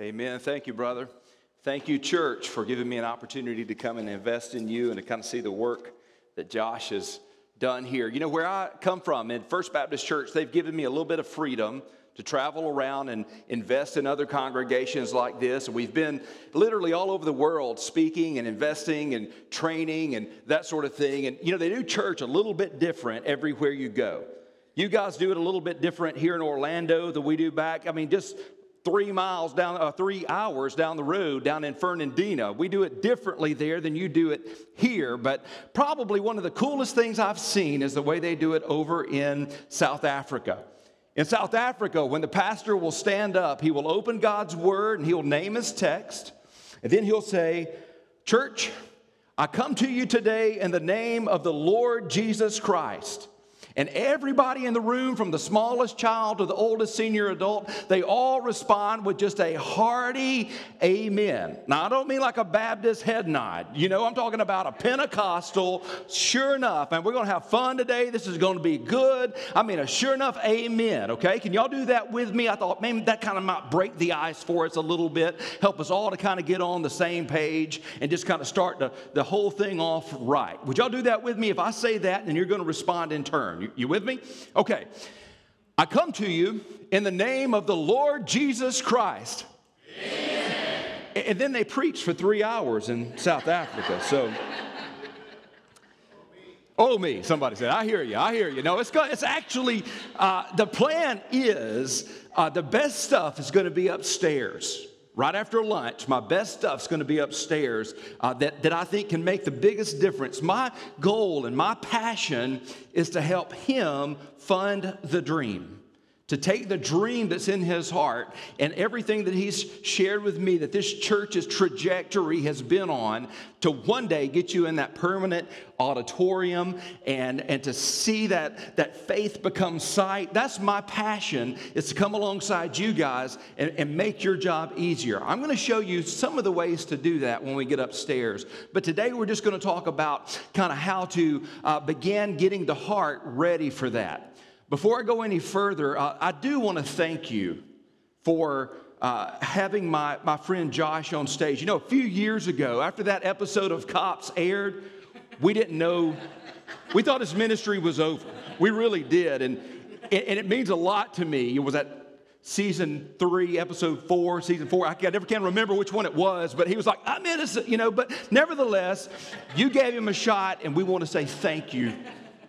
Amen. Thank you, brother. Thank you, church, for giving me an opportunity to come and invest in you and to kind of see the work that Josh has done here. You know, where I come from in First Baptist Church, they've given me a little bit of freedom to travel around and invest in other congregations like this. We've been literally all over the world speaking and investing and training and that sort of thing. And, you know, they do church a little bit different everywhere you go. You guys do it a little bit different here in Orlando than we do back. I mean, just three miles down, uh, three hours down the road down in Fernandina. We do it differently there than you do it here, but probably one of the coolest things I've seen is the way they do it over in South Africa. In South Africa, when the pastor will stand up, he will open God's word and he'll name his text, and then he'll say, Church, I come to you today in the name of the Lord Jesus Christ. And everybody in the room, from the smallest child to the oldest senior adult, they all respond with just a hearty amen. Now, I don't mean like a Baptist head nod. You know, I'm talking about a Pentecostal, sure enough. And we're going to have fun today. This is going to be good. I mean, a sure enough amen, okay? Can y'all do that with me? I thought maybe that kind of might break the ice for us a little bit, help us all to kind of get on the same page and just kind of start the, the whole thing off right. Would y'all do that with me? If I say that, and you're going to respond in turn. You, you with me? Okay. I come to you in the name of the Lord Jesus Christ. Amen. And then they preach for three hours in South Africa. So, oh, me, somebody said, I hear you, I hear you. No, it's, it's actually, uh, the plan is uh, the best stuff is going to be upstairs right after lunch, my best stuff's going to be upstairs uh, that, that I think can make the biggest difference. My goal and my passion is to help him fund the dream to take the dream that's in his heart and everything that he's shared with me that this church's trajectory has been on to one day get you in that permanent auditorium and, and to see that, that faith become sight. That's my passion is to come alongside you guys and, and make your job easier. I'm going to show you some of the ways to do that when we get upstairs. But today we're just going to talk about kind of how to uh, begin getting the heart ready for that. Before I go any further, uh, I do want to thank you for uh, having my, my friend Josh on stage. You know, a few years ago, after that episode of Cops aired, we didn't know, we thought his ministry was over. We really did. And, and it means a lot to me. It was at season three, episode four, season four. I, never can remember which one it was, but he was like, I'm innocent, you know. But nevertheless, you gave him a shot, and we want to say thank you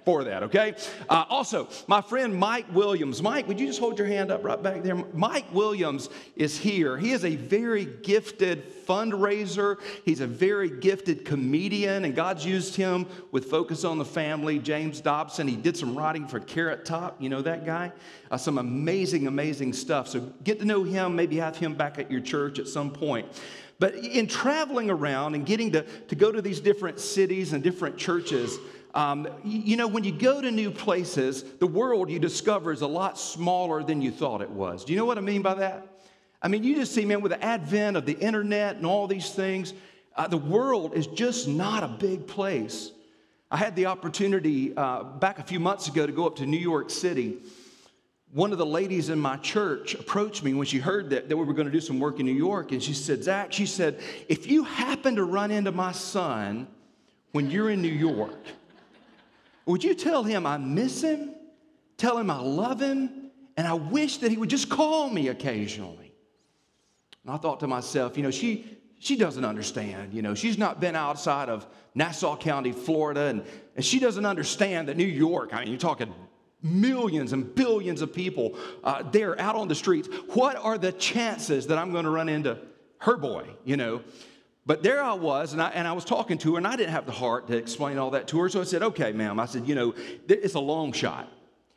for that, okay? Uh, also, my friend Mike Williams. Mike, would you just hold your hand up right back there? Mike Williams is here. He is a very gifted fundraiser, he's a very gifted comedian, and God's used him with Focus on the Family. James Dobson, he did some writing for Carrot Top. You know that guy? Uh, some amazing, amazing stuff. So get to know him, maybe have him back at your church at some point. But in traveling around and getting to, to go to these different cities and different churches, um, you know, when you go to new places, the world you discover is a lot smaller than you thought it was. Do you know what I mean by that? I mean, you just see, man, with the advent of the internet and all these things, uh, the world is just not a big place. I had the opportunity uh, back a few months ago to go up to New York City. One of the ladies in my church approached me when she heard that, that we were going to do some work in New York, and she said, Zach, she said, if you happen to run into my son when you're in New York, would you tell him I miss him? Tell him I love him? And I wish that he would just call me occasionally. And I thought to myself, you know, she, she doesn't understand. You know, she's not been outside of Nassau County, Florida, and, and she doesn't understand that New York, I mean, you're talking millions and billions of people uh, there out on the streets. What are the chances that I'm going to run into her boy, you know? But there I was, and I, and I was talking to her, and I didn't have the heart to explain all that to her. So I said, okay, ma'am. I said, you know, it's a long shot.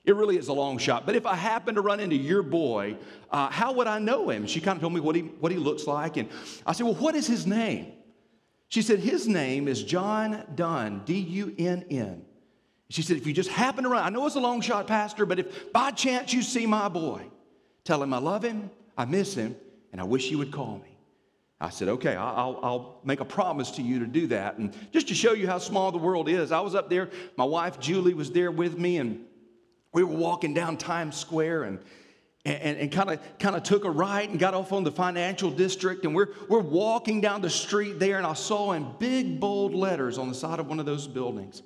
It really is a long shot. But if I happen to run into your boy, uh, how would I know him? She kind of told me what he, what he looks like. And I said, well, what is his name? She said, his name is John Dunn, D U N N. She said, if you just happen to run, I know it's a long shot, Pastor, but if by chance you see my boy, tell him I love him, I miss him, and I wish you would call me. I said, okay, I'll, I'll, make a promise to you to do that. And just to show you how small the world is, I was up there, my wife Julie was there with me, and we were walking down Times Square, and, and, kind of kind of took a right and got off on the financial district and we're, we're walking down the street there and i saw in big bold letters on the side of one of those buildings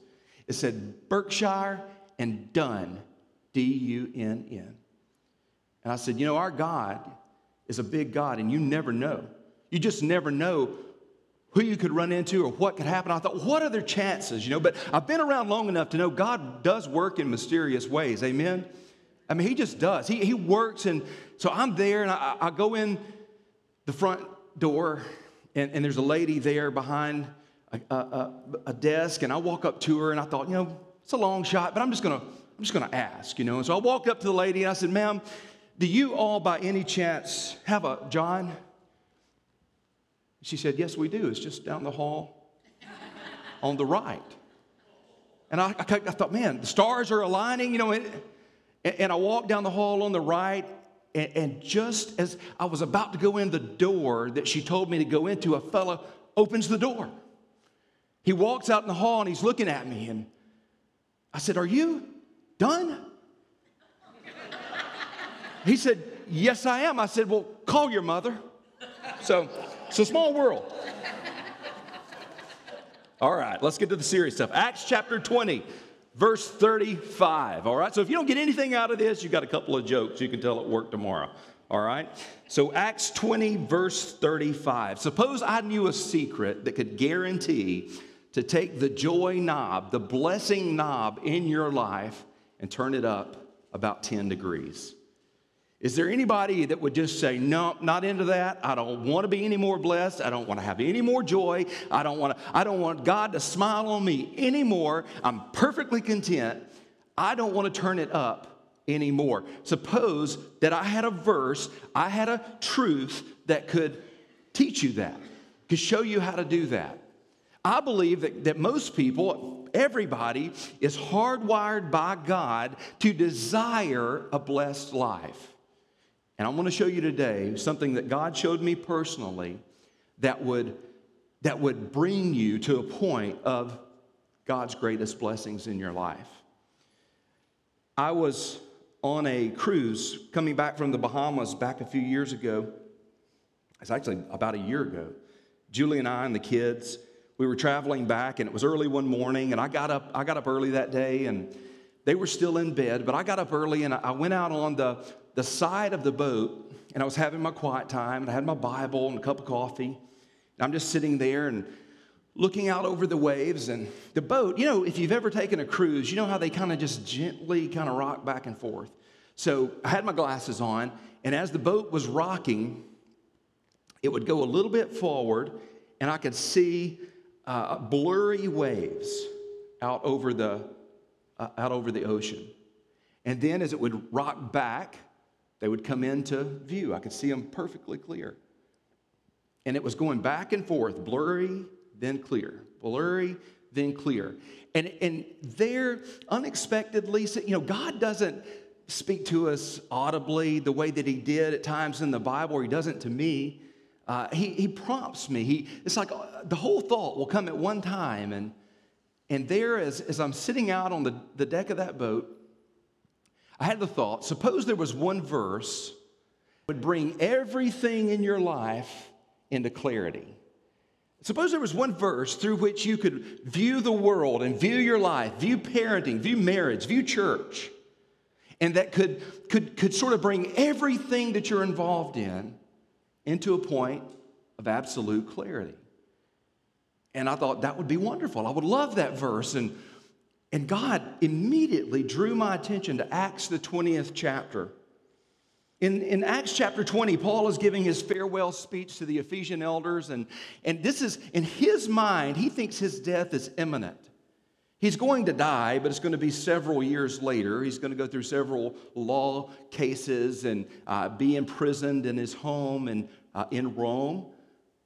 it said berkshire and dunn d-u-n-n and i said you know our god is a big god and you never know you just never know who you could run into or what could happen. I thought, what are their chances? You know, but I've been around long enough to know God does work in mysterious ways. Amen. I mean, he just does. He, he works. And so I'm there and I, I go in the front door and, and there's a lady there behind a, a, a, desk. And I walk up to her and I thought, you know, it's a long shot, but I'm just to, I'm just to ask, you know. And so I walk up to the lady and I said, ma'am, do you all by any chance have a John? She said, Yes, we do. It's just down the hall on the right. And I, I, I thought, man, the stars are aligning, you know. And, and I walked down the hall on the right, and, and, just as I was about to go in the door that she told me to go into, a fellow opens the door. He walks out in the hall and he's looking at me, and I said, Are you done? He said, Yes, I am. I said, Well, call your mother. So it's a small world. All right, let's get to the serious stuff. Acts chapter 20, verse 35. All right, so if you don't get anything out of this, you got a couple of jokes you can tell at work tomorrow. All right, so Acts 20, verse 35. Suppose I knew a secret that could guarantee to take the joy knob, the blessing knob in your life, and turn it up about 10 degrees. Is there anybody that would just say, no, not into that? I don't want to be any more blessed. I don't want to have any more joy. I don't want to, I don't want God to smile on me anymore. I'm perfectly content. I don't want to turn it up anymore. Suppose that I had a verse, I had a truth that could teach you that, could show you how to do that. I believe that, that most people, everybody, is hardwired by God to desire a blessed life. And I want to show you today something that God showed me personally that would, that would bring you to a point of God's greatest blessings in your life. I was on a cruise coming back from the Bahamas back a few years ago. It's actually about a year ago. Julie and I and the kids, we were traveling back, and it was early one morning, and I got up, I got up early that day, and they were still in bed, but I got up early and I went out on the, the side of the boat and I was having my quiet time and I had my Bible and a cup of coffee. And I'm just sitting there and looking out over the waves and the boat. You know, if you've ever taken a cruise, you know how they kind of just gently kind of rock back and forth. So I had my glasses on, and as the boat was rocking, it would go a little bit forward, and I could see uh, blurry waves out over the uh, out over the ocean. And then as it would rock back, they would come into view. I could see them perfectly clear. And it was going back and forth, blurry, then clear, blurry, then clear. And, and there, unexpectedly, you know, God doesn't speak to us audibly the way that He did at times in the Bible, or He doesn't to me. Uh, he, he prompts me. He, it's like uh, the whole thought will come at one time. And, and there, as, as I'm sitting out on the, the deck of that boat, I had the thought suppose there was one verse would bring everything in your life into clarity. Suppose there was one verse through which you could view the world and view your life, view parenting, view marriage, view church, and that could, could, could sort of bring everything that you're involved in into a point of absolute clarity. And I thought that would be wonderful. I would love that verse. And and God immediately drew my attention to Acts, the 20th chapter. In, in Acts chapter 20, Paul is giving his farewell speech to the Ephesian elders, and, and this is, in his mind, he thinks his death is imminent. He's going to die, but it's going to be several years later. He's going to go through several law cases and uh, be imprisoned in his home and uh, in Rome.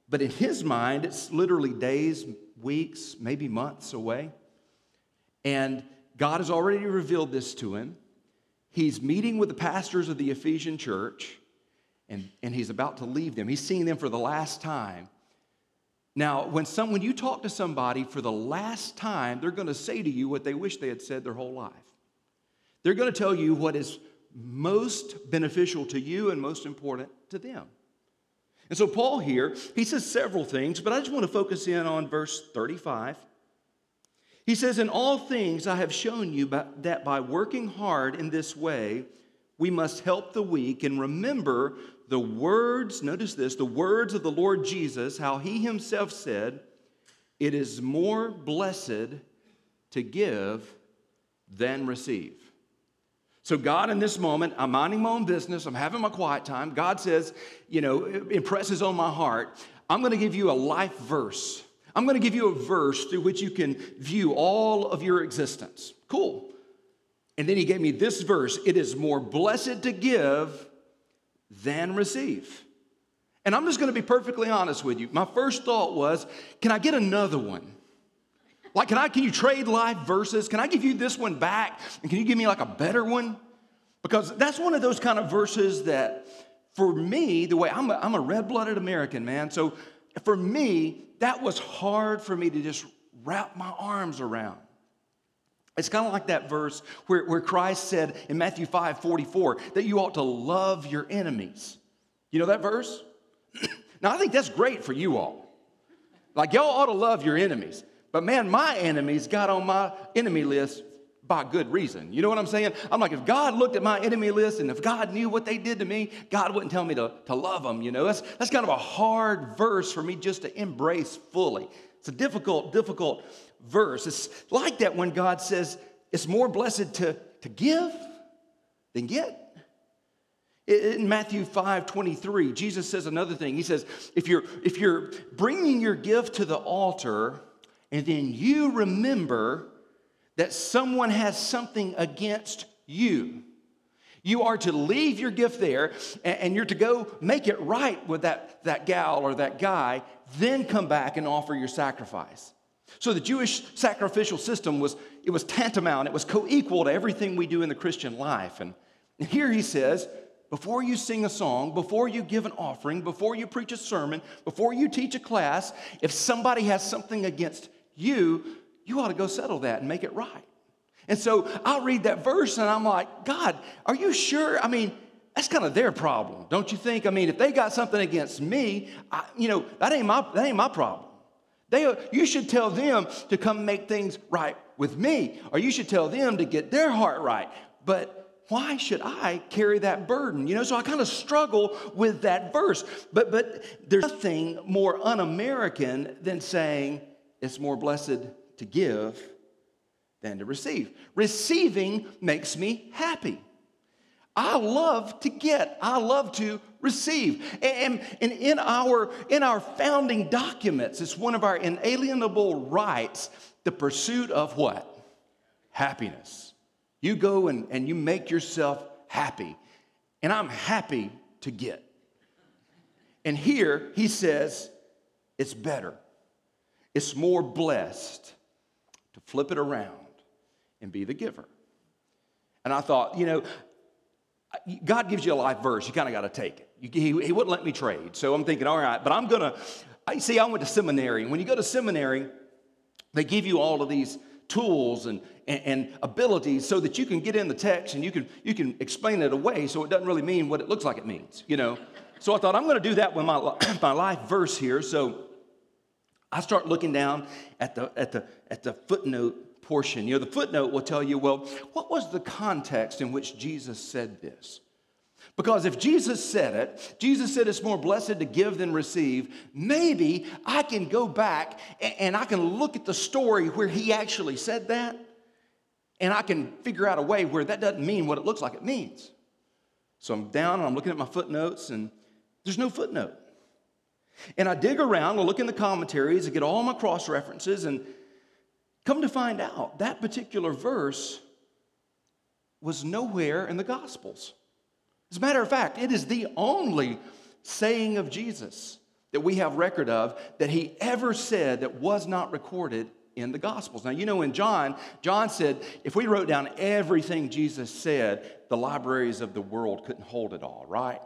But in his mind, it's literally days, weeks, maybe months away. And God has already revealed this to him. He's meeting with the pastors of the Ephesian church, and, and he's about to leave them. He's seeing them for the last time. Now, when, some, when you talk to somebody for the last time, they're going to say to you what they wish they had said their whole life. They're going to tell you what is most beneficial to you and most important to them. And so, Paul here, he says several things, but I just want to focus in on verse 35. He says, In all things I have shown you that by working hard in this way, we must help the weak and remember the words, notice this, the words of the Lord Jesus, how he himself said, It is more blessed to give than receive. So, God, in this moment, I'm minding my own business, I'm having my quiet time. God says, you know, impresses on my heart, I'm to give you a life verse. I'm going to give you a verse through which you can view all of your existence. Cool. And then he gave me this verse it is more blessed to give than receive. And I'm just going to be perfectly honest with you. My first thought was, can I get another one? Like, can I, can you trade life verses? Can I give you this one back? And can you give me like a better one? Because that's one of those kind of verses that, for me, the way I'm a, I'm a red blooded American, man. So for me, that was hard for me to just wrap my arms around. It's kind of like that verse where, where Christ said in Matthew 5 44 that you ought to love your enemies. You know that verse? now, I think that's great for you all. Like, y'all ought to love your enemies. But man, my enemies got on my enemy list by good reason. You know what I'm saying? I'm like, if God looked at my enemy list and if God knew what they did to me, God wouldn't tell me to, to love them. You know, that's, that's kind of a hard verse for me just to embrace fully. It's a difficult, difficult verse. It's like that when God says it's more blessed to, to give than get. In Matthew 5 23, Jesus says another thing. He says, if you're, if you're bringing your gift to the altar and then you remember that someone has something against you, you are to leave your gift there and you're to go make it right with that, that gal or that guy, then come back and offer your sacrifice. So the Jewish sacrificial system was it was tantamount, it was co-equal to everything we do in the Christian life. And here he says, before you sing a song, before you give an offering, before you preach a sermon, before you teach a class, if somebody has something against you, you ought to go settle that and make it right. And so I'll read that verse and I'm like, God, are you sure? I mean, that's kind of their problem, don't you think? I mean, if they got something against me, I, you know, that ain't my, that ain't my problem. They, you should tell them to come make things right with me, or you should tell them to get their heart right. But why should I carry that burden? You know, so I kind of struggle with that verse. But but there's nothing more un-American than saying it's more blessed to give than to receive. Receiving makes me happy. I love to get, I love to receive. And, and in, our, in our founding documents, it's one of our inalienable rights the pursuit of what? Happiness. You go and, and you make yourself happy. And I'm happy to get. And here he says, it's better, it's more blessed to flip it around and be the giver. And I thought, you know, God gives you a life verse, you kind of got to take it. He, he wouldn't let me trade. So I'm thinking, all right, but I'm going to, I see, I went to seminary. When you go to seminary, they give you all of these tools and, and, and, abilities so that you can get in the text and you can, you can explain it away so it doesn't really mean what it looks like it means, you know? So I thought, I'm going to do that with my, my life verse here. So I start looking down at the, at the, at the footnote portion. You know, the footnote will tell you, well, what was the context in which Jesus said this? Because if Jesus said it, Jesus said it's more blessed to give than receive, maybe I can go back and I can look at the story where he actually said that, and I can figure out a way where that doesn't mean what it looks like it means. So I'm down and I'm looking at my footnotes, and there's no footnote. And I dig around, I look in the commentaries, I get all my cross references, and Come to find out, that particular verse was nowhere in the Gospels. As a matter of fact, it is the only saying of Jesus that we have record of that he ever said that was not recorded in the Gospels. Now, you know, in John, John said if we wrote down everything Jesus said, the libraries of the world couldn't hold it all, right?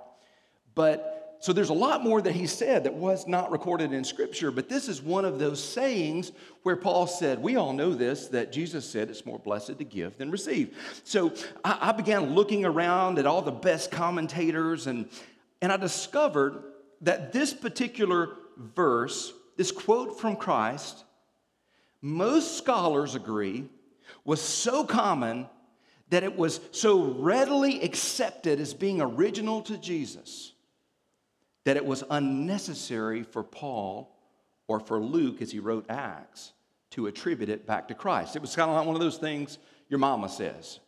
But so there's a lot more that he said that was not recorded in Scripture, but this is one of those sayings where Paul said, We all know this, that Jesus said it's more blessed to give than receive. So I, I began looking around at all the best commentators, and, and I discovered that this particular verse, this quote from Christ, most scholars agree was so common that it was so readily accepted as being original to Jesus that it was unnecessary for Paul or for Luke, as he wrote Acts, to attribute it back to Christ. It was kind of like one of those things your mama says.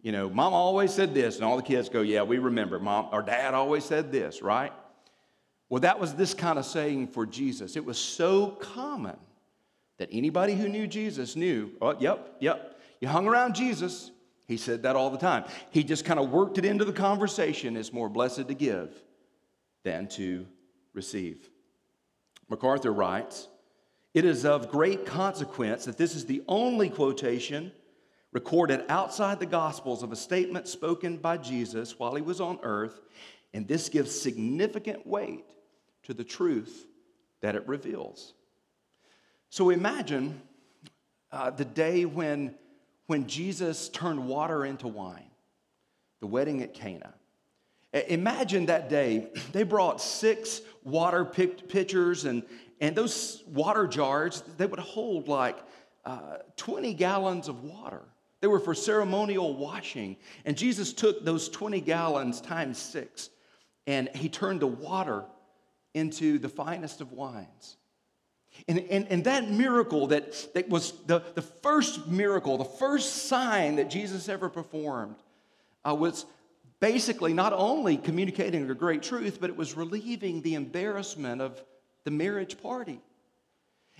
You know, mama always said this, and all the kids go, Yeah, we remember. Mom or dad always said this, right? Well, that was this kind of saying for Jesus. It was so common that anybody who knew Jesus knew, oh, yep, yep. You hung around Jesus. He said that all the time. He just kind of worked it into the conversation. It's more blessed to give than to receive. MacArthur writes It is of great consequence that this is the only quotation recorded outside the Gospels of a statement spoken by Jesus while he was on earth, and this gives significant weight to the truth that it reveals. So imagine uh, the day when, when Jesus turned water into wine, the wedding at Cana. Imagine that day, they brought six water pitchers, and, and those water jars, they would hold like uh, 20 gallons of water. They were for ceremonial washing. And Jesus took those 20 gallons times six, and he turned the water into the finest of wines. And, and, and that miracle that, that was the, the first miracle, the first sign that Jesus ever performed, uh, was basically not only communicating a great truth, but it was relieving the embarrassment of the marriage party.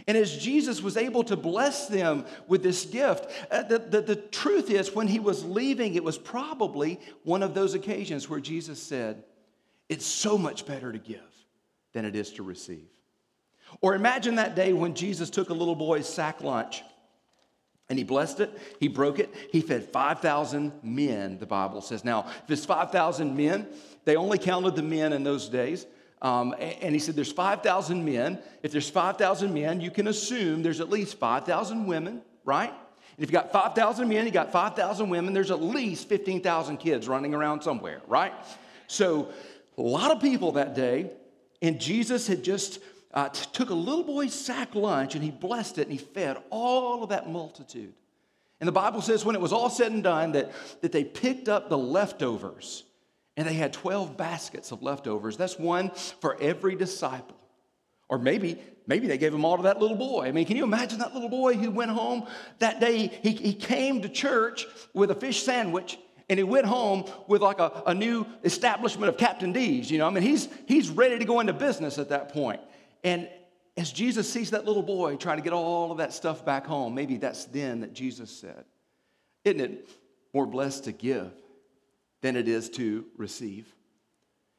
And as Jesus was able to bless them with this gift, uh, the, the, the, truth is, when he was leaving, it was probably one of those occasions where Jesus said, It's so much better to give than it is to receive. Or imagine that day when Jesus took a little boy's sack lunch and he blessed it, he broke it, he fed 5,000 men, the Bible says. Now, if it's 5,000 men, they only counted the men in those days. Um, and he said, There's 5,000 men. If there's 5,000 men, you can assume there's at least 5,000 women, right? And if you got 5,000 men, you got 5,000 women, there's at least 15,000 kids running around somewhere, right? So, a lot of people that day, and Jesus had just uh, t- took a little boy's sack lunch and he blessed it and he fed all of that multitude. And the Bible says when it was all said and done that, that they picked up the leftovers and they had 12 baskets of leftovers. That's one for every disciple. Or maybe, maybe they gave them all to that little boy. I mean, can you imagine that little boy who went home that day? He, he came to church with a fish sandwich and he went home with like a, a new establishment of Captain D's. You know, I mean, he's, he's ready to go into business at that point. And as Jesus sees that little boy trying to get all of that stuff back home, maybe that's then that Jesus said, Isn't it more blessed to give than it is to receive?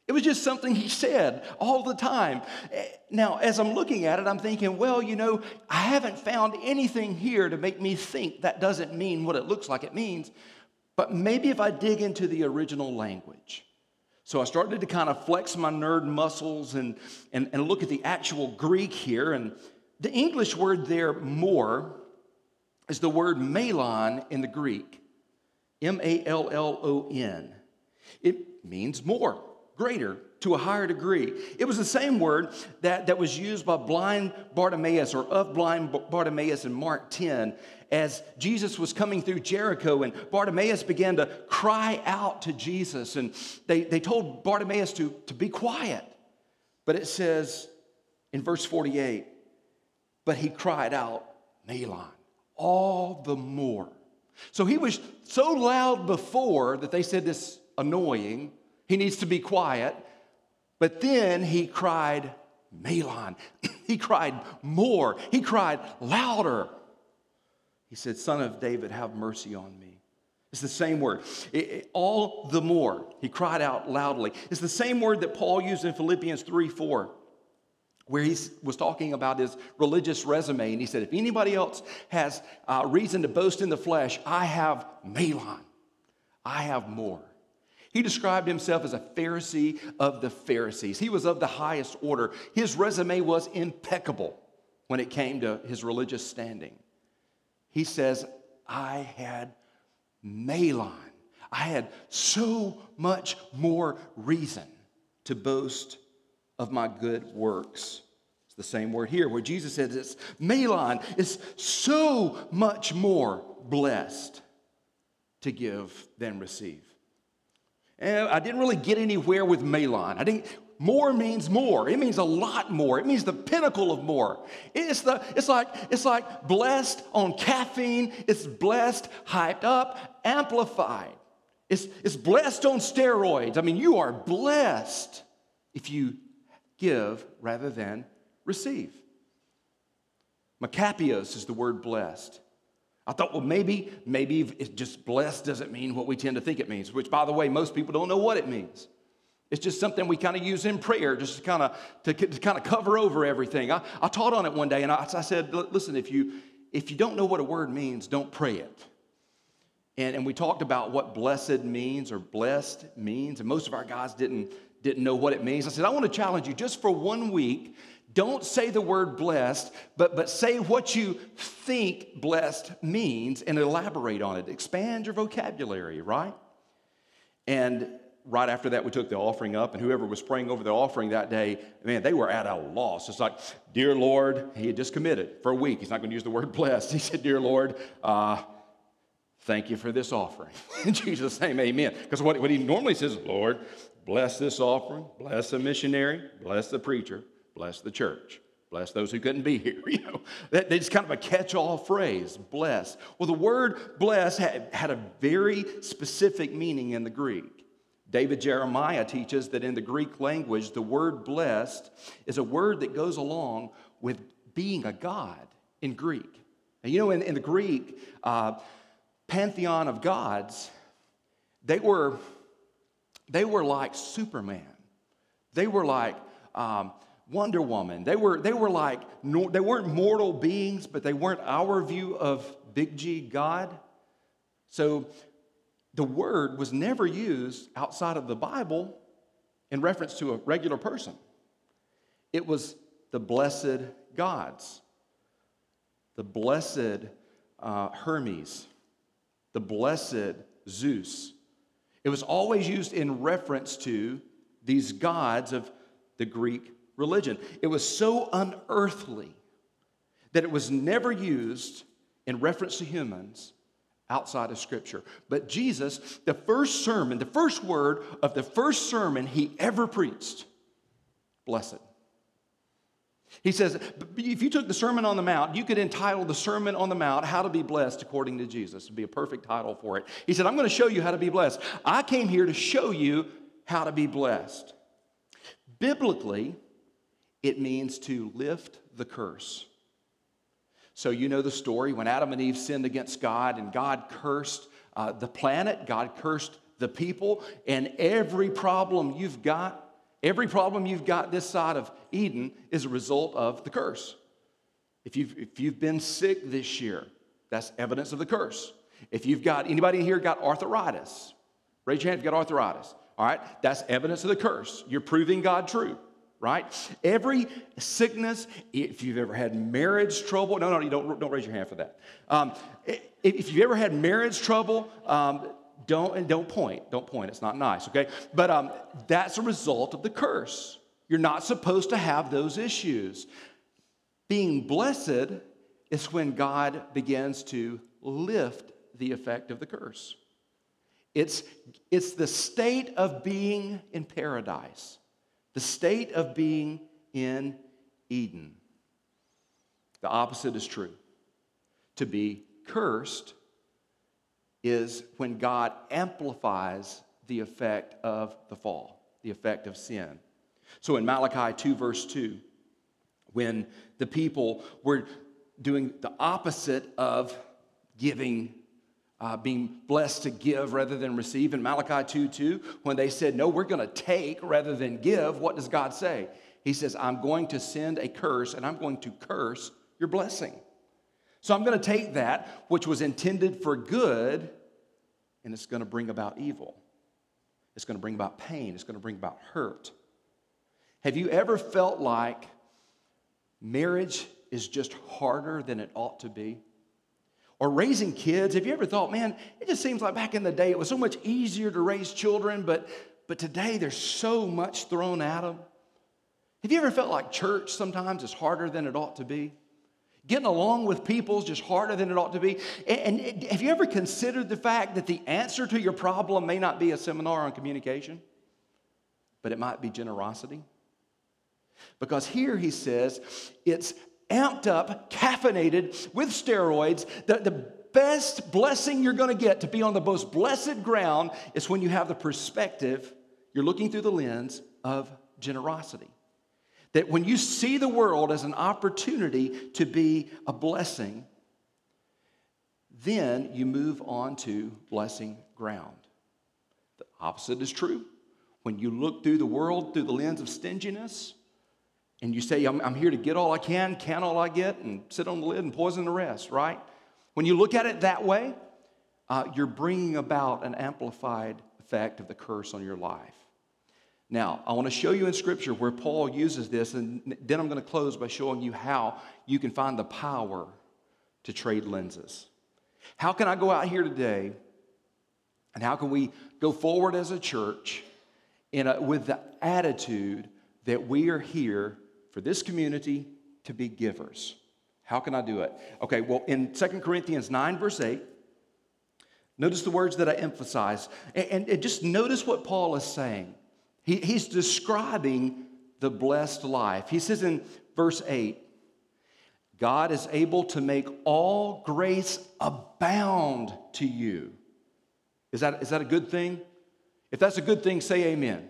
It was just something he said all the time. Eh, now, as I'm looking at it, I'm thinking, well, you know, I haven't found anything here to make me think that doesn't mean what it looks like it means. But maybe if I dig into the original language, so I started to kind of flex my nerd muscles and, and, and look at the actual Greek here. And the English word there, more, is the word mallon in the Greek M A L L O N. It means more, greater, to a higher degree. It was the same word that, that was used by blind Bartimaeus or of blind Bartimaeus in Mark 10 as Jesus was coming through Jericho and Bartimaeus began to cry out to Jesus. And they, they told Bartimaeus to, to be quiet. But it says in verse 48, but he cried out, Mallon, all the more. So he was so loud before that they said this annoying, he needs to be quiet. But then he cried, Mallon. he cried more. He cried louder. He said, Son of David, have mercy on me. It's the same word. It, it, all the more. He cried out loudly. It's the same word that Paul used in Philippians 3 4, where he was talking about his religious resume. And he said, If anybody else has uh, reason to boast in the flesh, I have Mallon. I have more. He described himself as a Pharisee of the Pharisees. He was of the highest order. His resume was impeccable when it came to his religious standing. He says, I had Mallon. I had so much more reason to boast of my good works. It's the same word here where Jesus says it's Mallon is so much more blessed to give than receive. And I didn't really get anywhere with Mallon. I didn't. More means more. It means a lot more. It means the pinnacle of more. It's the. It's like it's like blessed on caffeine. It's blessed, hyped up, amplified. It's, it's blessed on steroids. I mean, you are blessed if you give rather than receive. Makarios is the word blessed. I thought, well, maybe, maybe it just blessed doesn't mean what we tend to think it means, which, by the way, most people don't know what it means. It's just something we kind of use in prayer, just to kind of to, to kind of cover over everything. I, I taught on it one day, and I, I said, listen, if you if you don't know what a word means, don't pray it. And, and we talked about what blessed means or blessed means, and most of our guys didn't didn't know what it means. I said, I want to challenge you just for one week don't say the word blessed, but, but say what you think blessed means and elaborate on it. Expand your vocabulary, right? And right after that, we took the offering up, and whoever was praying over the offering that day, man, they were at a loss. It's like, Dear Lord, he had just committed for a week. He's not going to use the word blessed. He said, Dear Lord, uh, thank you for this offering. In Jesus' name, amen. Because what, what he normally says, Lord, bless this offering, bless the missionary, bless the preacher, bless the church. Bless those who couldn't be here. You know, that, it's kind of a catch-all phrase, bless. Well, the word bless had, had a very specific meaning in the Greek. David Jeremiah teaches that in the Greek language, the word blessed is a word that goes along with being a god in Greek. And you know, in, in the Greek uh, pantheon of gods, they were, they were like Superman. They were like um, Wonder Woman. They were, they were like, they weren't mortal beings, but they weren't our view of Big G God. So the word was never used outside of the Bible in reference to a regular person. It was the blessed gods, the blessed uh, Hermes, the blessed Zeus. It was always used in reference to these gods of the Greek religion. It was so unearthly that it was never used in reference to humans outside of Scripture. But Jesus, the first sermon, the first word of the first sermon he ever preached, blessed. He says, if you took the Sermon on the Mount, you could entitle the Sermon on the Mount, How to Be Blessed According to Jesus. It'd be a perfect title for it. He said, I'm going to show you how to be blessed. I came here to show you how to be blessed. Biblically, it means to lift the curse. So, you know the story when Adam and Eve sinned against God and God cursed uh, the planet, God cursed the people, and every problem you've got, every problem you've got this side of Eden is a result of the curse. If you've, if you've been sick this year, that's evidence of the curse. If you've got anybody here got arthritis, raise your hand if you've got arthritis. All right, that's evidence of the curse. You're proving God true right? Every sickness, if you've ever had marriage trouble, no, no, you don't, don't raise your hand for that. Um, if you've ever had marriage trouble, um, don't, and don't point, don't point, it's not nice, okay? But um, that's a result of the curse. You're not supposed to have those issues. Being blessed is when God begins to lift the effect of the curse. It's, it's the state of being in paradise the state of being in Eden. The opposite is true. To be cursed is when God amplifies the effect of the fall, the effect of sin. So in Malachi 2, verse 2, when the people were doing the opposite of giving uh, being blessed to give rather than receive. In Malachi 2 2, when they said, No, we're going to take rather than give, what does God say? He says, I'm going to send a curse and I'm going to curse your blessing. So I'm going to take that which was intended for good and it's going to bring about evil. It's going to bring about pain. It's going to bring about hurt. Have you ever felt like marriage is just harder than it ought to be? Or raising kids, have you ever thought, man, it just seems like back in the day it was so much easier to raise children, but, but today there's so much thrown at them? Have you ever felt like church sometimes is harder than it ought to be? Getting along with people is just harder than it ought to be. And, and have you ever considered the fact that the answer to your problem may not be a seminar on communication, but it might be generosity? Because here he says it's amped up, caffeinated with steroids. The, the best blessing you're going to get to be on the most blessed ground is when you have the perspective, you're looking through the lens of generosity. That when you see the world as an opportunity to be a blessing, then you move on to blessing ground. The opposite is true. When you look through the world through the lens of stinginess, and you say, I'm, I'm, here to get all I can, can all I get, and sit on the lid and poison the rest, right? When you look at it that way, uh, you're bringing about an amplified effect of the curse on your life. Now, I want to show you in Scripture where Paul uses this, and then I'm going to close by showing you how you can find the power to trade lenses. How can I go out here today, and how can we go forward as a church in a, with the attitude that we are here for this community to be givers? How can I do it? Okay, well, in 2 Corinthians 9, verse 8, notice the words that I emphasize, and, and, and just notice what Paul is saying. He, he's describing the blessed life. He says in verse 8, God is able to make all grace abound to you. Is that, is that a good thing? If that's a good thing, say amen.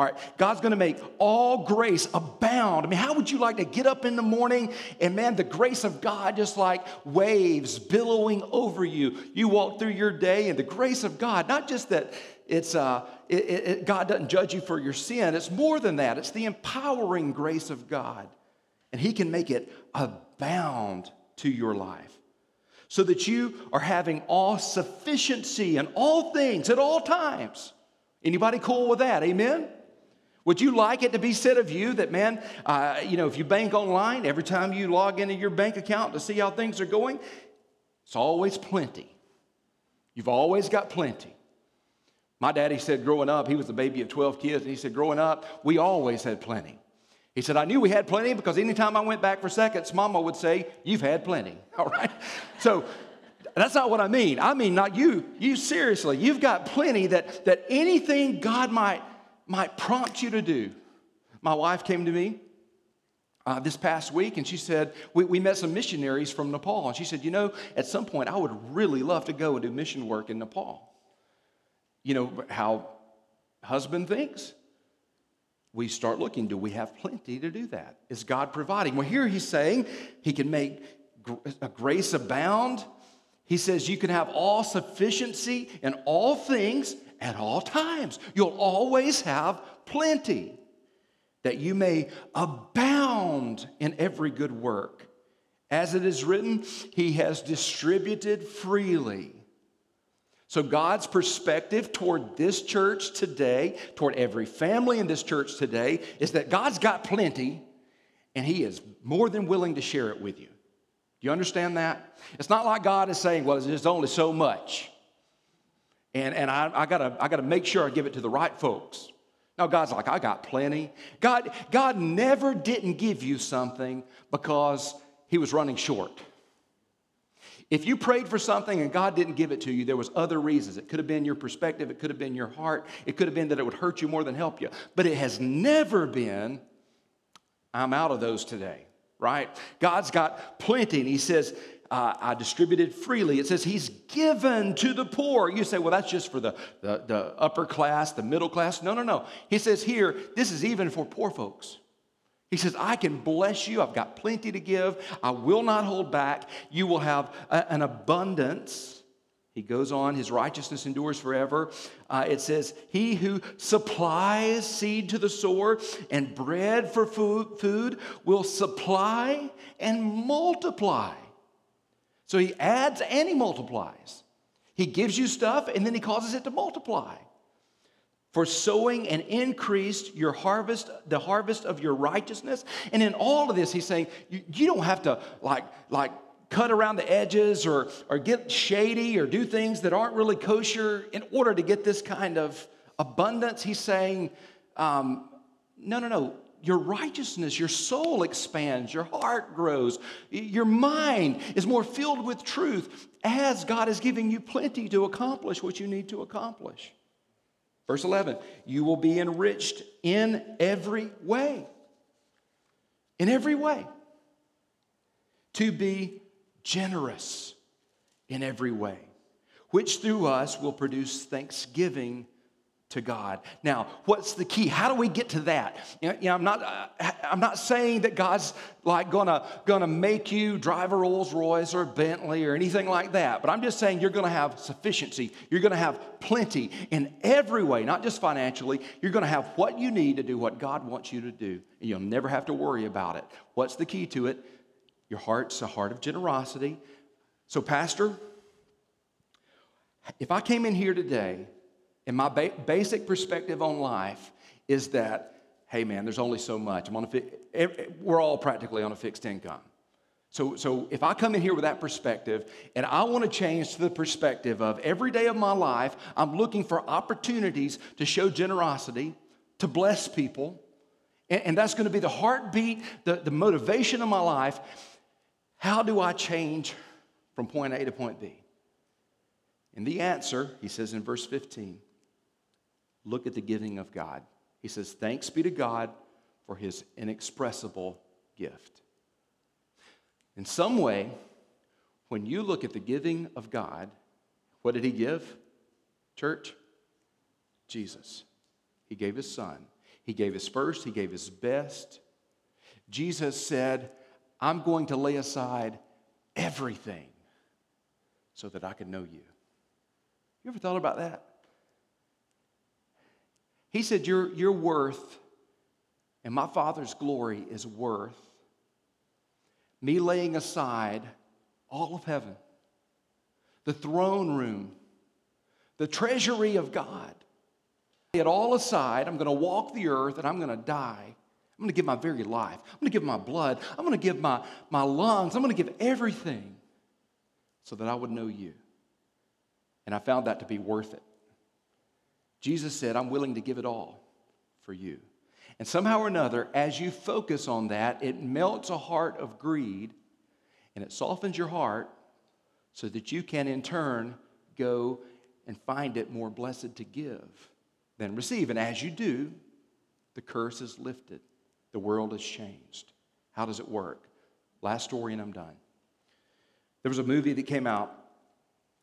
All right, God's gonna make all grace abound. I mean, how would you like to get up in the morning and man, the grace of God just like waves billowing over you? You walk through your day and the grace of God, not just that it's uh, it, it, God doesn't judge you for your sin. It's more than that. It's the empowering grace of God, and He can make it abound to your life, so that you are having all sufficiency in all things at all times. Anybody cool with that? Amen. Would you like it to be said of you that, man, uh, you know, if you bank online, every time you log into your bank account to see how things are going, it's always plenty. You've always got plenty. My daddy said growing up, he was the baby of 12 kids, and he said growing up, we always had plenty. He said, I knew we had plenty because anytime I went back for seconds, mama would say, You've had plenty. All right? So that's not what I mean. I mean, not you. You seriously, you've got plenty that, that anything God might, might prompt you to do. My wife came to me uh, this past week and she said, we, we met some missionaries from Nepal. And she said, You know, at some point, I would really love to go and do mission work in Nepal you know, how husband thinks. We start looking, do we have plenty to do that? Is God providing? Well, here he's saying he can make a grace abound. He says you can have all sufficiency in all things at all times. You'll always have plenty, that you may abound in every good work. As it is written, he has distributed freely. So, God's perspective toward this church today, toward every family in this church today, is that God's got plenty and He is more than willing to share it with you. Do you understand that? It's not like God is saying, well, there's only so much. And, and I, I, gotta, I gotta make sure I give it to the right folks. Now, God's like, I got plenty. God, God never didn't give you something because He was running short. If you prayed for something and God didn't give it to you, there was other reasons. It could have been your perspective, it could have been your heart, it could have been that it would hurt you more than help you. But it has never been, I'm out of those today, right? God's got plenty, and He says, uh, I distributed freely. It says He's given to the poor. You say, well, that's just for the, the, the upper class, the middle class. No, no, no. He says here, this is even for poor folks. He says, I can bless you. I've got plenty to give. I will not hold back. You will have a, an abundance. He goes on, his righteousness endures forever. Uh, it says, He who supplies seed to the sower and bread for food, food will supply and multiply. So he adds and he multiplies. He gives you stuff and then he causes it to multiply. for sowing and increased your harvest, the harvest of your righteousness. And in all of this, he's saying you, you don't have to like, like cut around the edges or, or get shady or do things that aren't really kosher in order to get this kind of abundance. He's saying, um, no, no, no. Your righteousness, your soul expands, your heart grows, your mind is more filled with truth as God is giving you plenty to accomplish what you need to accomplish. Verse 11, you will be enriched in every way. In every way. To be generous in every way, which through us will produce thanksgiving to God. Now, what's the key? How do we get to that? You know, you know I'm not. Uh, I'm not saying that God's like gonna gonna make you drive a Rolls Royce or a Bentley or anything like that. But I'm just saying you're gonna have sufficiency. You're gonna have plenty in every way, not just financially. You're gonna have what you need to do what God wants you to do, and you'll never have to worry about it. What's the key to it? Your heart's a heart of generosity. So, Pastor, if I came in here today and my ba- basic perspective on life is that, hey man, there's only so much. I'm on a fi- we're all practically on a fixed income. So, so if I come in here with that perspective and I want to change to the perspective of every day of my life, I'm looking for opportunities to show generosity, to bless people, and, and that's going to be the heartbeat, the, the motivation of my life. How do I change from point A to point B? And the answer, he says in verse 15, look at the giving of God. He says, Thanks be to God for his inexpressible gift. In some way, when you look at the giving of God, what did he give? Church? Jesus. He gave his son. He gave his first, he gave his best. Jesus said, I'm going to lay aside everything so that I can know you. You ever thought about that? He said, Your, your worth and my Father's glory is worth me laying aside all of heaven, the throne room, the treasury of God. It all aside. I'm going to walk the earth and I'm going to die. I'm going to give my very life. I'm going to give my blood. I'm going to give my, my lungs. I'm going to give everything so that I would know you. And I found that to be worth it. Jesus said, I'm willing to give it all for you. And somehow or another, as you focus on that, it melts a heart of greed and it softens your heart so that you can in turn go and find it more blessed to give than receive. And as you do, the curse is lifted, the world is changed. How does it work? Last story, and I'm done. There was a movie that came out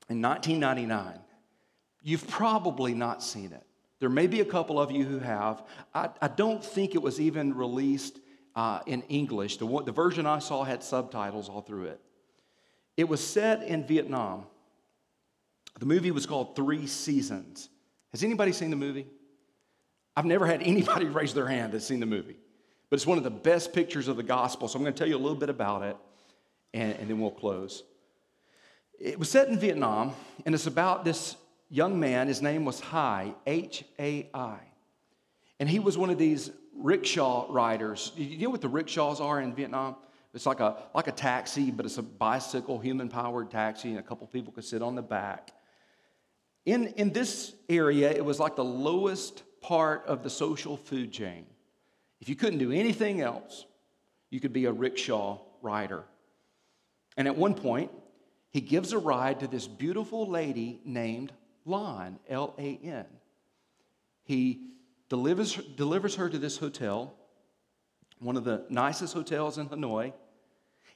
in 1999 You've probably not seen it. There may be a couple of you who have. I, I don't think it was even released uh, in English. The, the version I saw had subtitles all through it. It was set in Vietnam. The movie was called Three Seasons. Has anybody seen the movie? I've never had anybody raise their hand that's seen the movie, but it's one of the best pictures of the gospel. So I'm going to tell you a little bit about it, and, and then we'll close. It was set in Vietnam, and it's about this young man. His name was Hai, H A I. And he was one of these rickshaw riders. You know what the rickshaws are in Vietnam? It's like a, like a taxi, but it's a bicycle, human powered taxi, and a couple people could sit on the back. In, in this area, it was like the lowest part of the social food chain. If you couldn't do anything else, you could be a rickshaw rider. And at one point, he gives a ride to this beautiful lady named Lan, L A N. He delivers, delivers her to this hotel, one of the nicest hotels in Hanoi,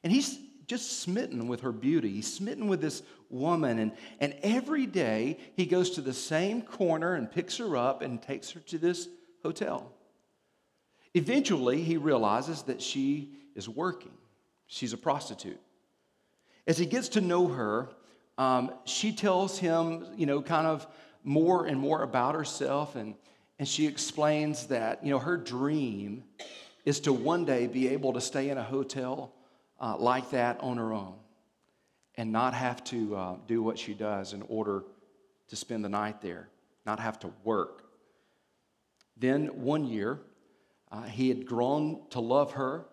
and he's just smitten with her beauty. He's smitten with this woman, and, and every day he goes to the same corner and picks her up and takes her to this hotel. Eventually, he realizes that she is working, she's a prostitute. As he gets to know her, um, she tells him, you know, kind of more and more about herself, and, and she explains that, you know, her dream is to one day be able to stay in a hotel uh, like that on her own and not have to uh, do what she does in order to spend the night there, not have to work. Then one year, uh, he had grown to love her.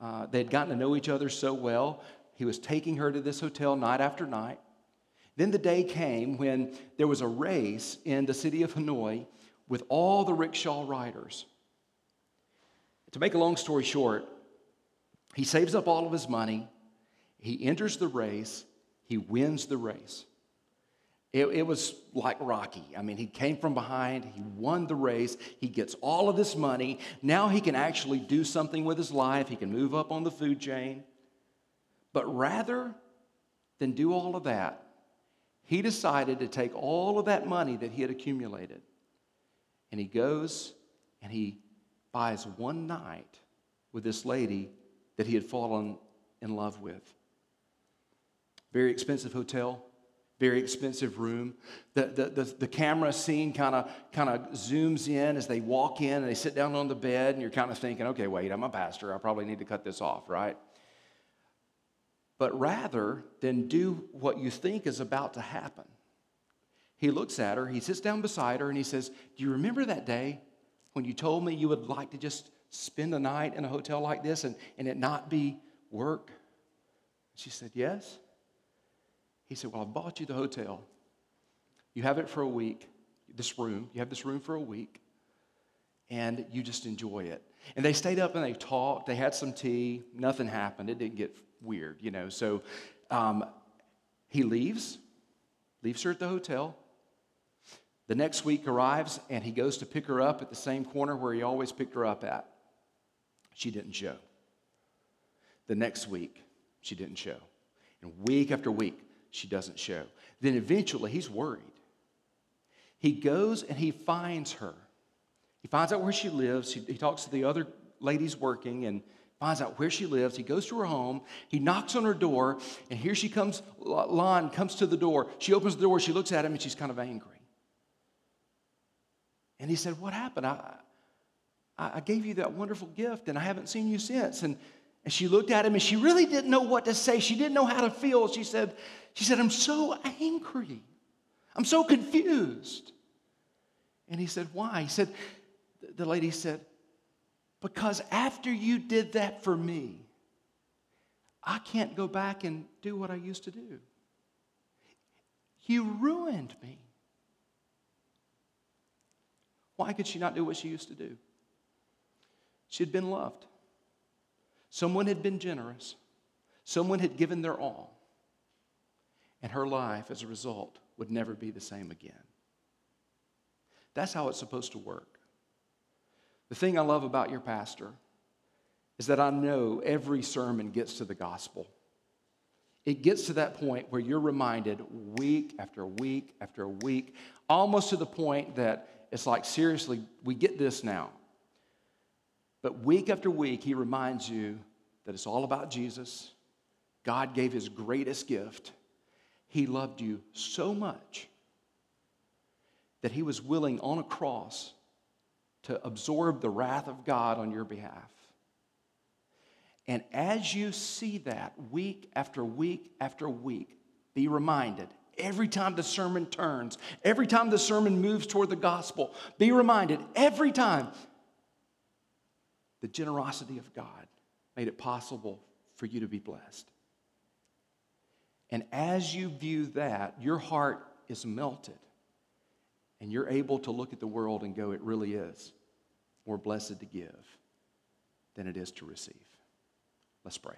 Uh, they had gotten to know each other so well. He was taking her to this hotel night after night. Then the day came when there was a race in the city of Hanoi with all the rickshaw riders. To make a long story short, he saves up all of his money, he enters the race, he wins the race. It, it, was like Rocky. I mean, he came from behind, he won the race, he gets all of this money. Now he can actually do something with his life, he can move up on the food chain. But rather than do all of that, he decided to take all of that money that he had accumulated and he goes and he buys one night with this lady that he had fallen in love with. Very expensive hotel, very expensive room. The, the, the, the camera scene kind of kind of zooms in as they walk in and they sit down on the bed, and you're kind of thinking, okay, wait, I'm a pastor. I probably need to cut this off, right? But rather than do what you think is about to happen, he looks at her, he sits down beside her, and he says, Do you remember that day when you told me you would like to just spend a night in a hotel like this and, and it not be work? She said, Yes. He said, Well, I've bought you the hotel. You have it for a week, this room. You have this room for a week, and you just enjoy it. And they stayed up and they talked. They had some tea. Nothing happened. It didn't get weird, you know. So um, he leaves, leaves her at the hotel. The next week arrives and he goes to pick her up at the same corner where he always picked her up at. She didn't show. The next week, she didn't show. And week after week, she doesn't show. Then eventually, he's worried. He goes and he finds her. He finds out where she lives. He, he talks to the other ladies working and finds out where she lives. He goes to her home. He knocks on her door, and here she comes. Lan comes to the door. She opens the door. She looks at him, and she's kind of angry. And he said, What happened? I, I gave you that wonderful gift, and I haven't seen you since. And, and she looked at him, and she really didn't know what to say. She didn't know how to feel. She said, she said, I'm so angry. I'm so confused. And he said, Why? He said, The lady said, because after you did that for me, I can't go back and do what I used to do. You ruined me. Why could she not do what she used to do? She had been loved. Someone had been generous. Someone had given their all. And her life, as a result, would never be the same again. That's how it's supposed to work. The thing I love about your pastor is that I know every sermon gets to the gospel. It gets to that point where you're reminded week after week after week, almost to the point that it's like, seriously, we get this now. But week after week, he reminds you that it's all about Jesus. God gave his greatest gift. He loved you so much that he was willing on a cross to absorb the wrath of God on your behalf. And as you see that week after week after week, be reminded every time the sermon turns, every time the sermon moves toward the gospel, be reminded every time the generosity of God made it possible for you to be blessed. And as you view that, your heart is melted and you're able to look at the world and go, it really is more blessed to give than it is to receive. Let's pray.